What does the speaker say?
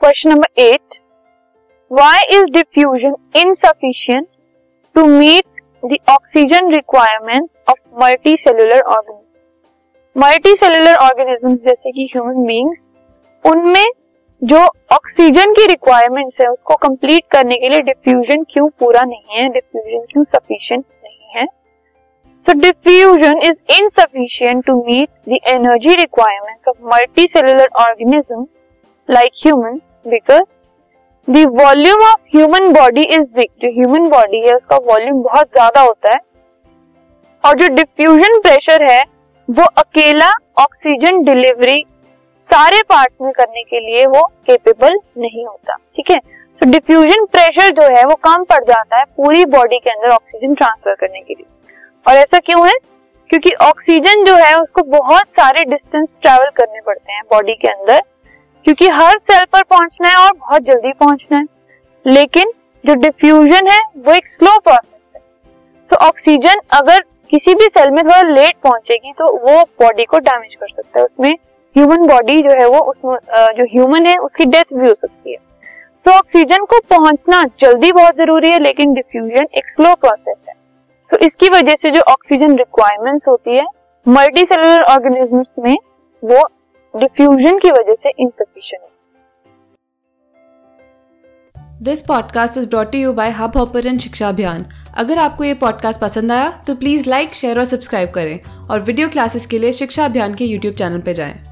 Question number eight why is diffusion insufficient to meet the oxygen requirement of multicellular organism multicellular organism जैसे कि human beings उनमें जो oxygen की requirements है, उसको कंप्लीट करने के लिए डिफ्यूजन क्यों पूरा नहीं है? डिफ्यूजन क्यों सफिशियंट नहीं है? तो diffusion is insufficient to meet the energy requirements of multicellular organism like humans because volume of human body is big जो ह्यूमन बॉडी है, उसका वॉल्यूम बहुत ज़्यादा होता है। और जो डिफ्यूजन प्रेशर है, वो अकेला ऑक्सीजन डिलीवरी सारे पार्ट में करने के लिए वो केपेबल नहीं होता। ठीक है? तो डिफ्यूजन प्रेशर जो है, वो कम पड़ जाता है पूरी बॉडी के अंदर ऑक्सीजन ट्रांसफ़र करने के लिए। और ऐसा क्यों है? क्योंकि ऑक्सीजन जो है, उसको बहुत सारे डिस्टेंस ट्रेवल करने पड़ते हैं बॉडी के अंदर। क्योंकि हर सेल पर पहुँचना है और बहुत जल्दी पहुँचना है। लेकिन जो डिफ्यूजन है, वो एक स्लो प्रोसेस है। तो ऑक्सीजन अगर किसी भी सेल में थोड़ा लेट पहुंचेगी तो वो बॉडी को डैमेज कर सकता है। उसमें ह्यूमन बॉडी जो है वो, उसमें जो ह्यूमन है, उसकी डेथ भी हो सकती है। तो ऑक्सीजन को पहुँचना जल्दी बहुत ज़रूरी है, लेकिन डिफ्यूजन एक स्लो प्रोसेस है। तो इसकी वजह से जो ऑक्सीजन रिक्वायरमेंट्स होती है मल्टी सेलुलर ऑर्गेनिजम्स में, वो डिफ्यूजन की वजह से insufficient this podcast is brought you by Hubhopper Shiksha Abhiyan अगर आपको ये पॉडकास्ट पसंद आया तो प्लीज़ लाइक शेयर और सब्सक्राइब करें। और वीडियो क्लासेस के लिए शिक्षा अभियान के यूट्यूब चैनल पर जाएँ।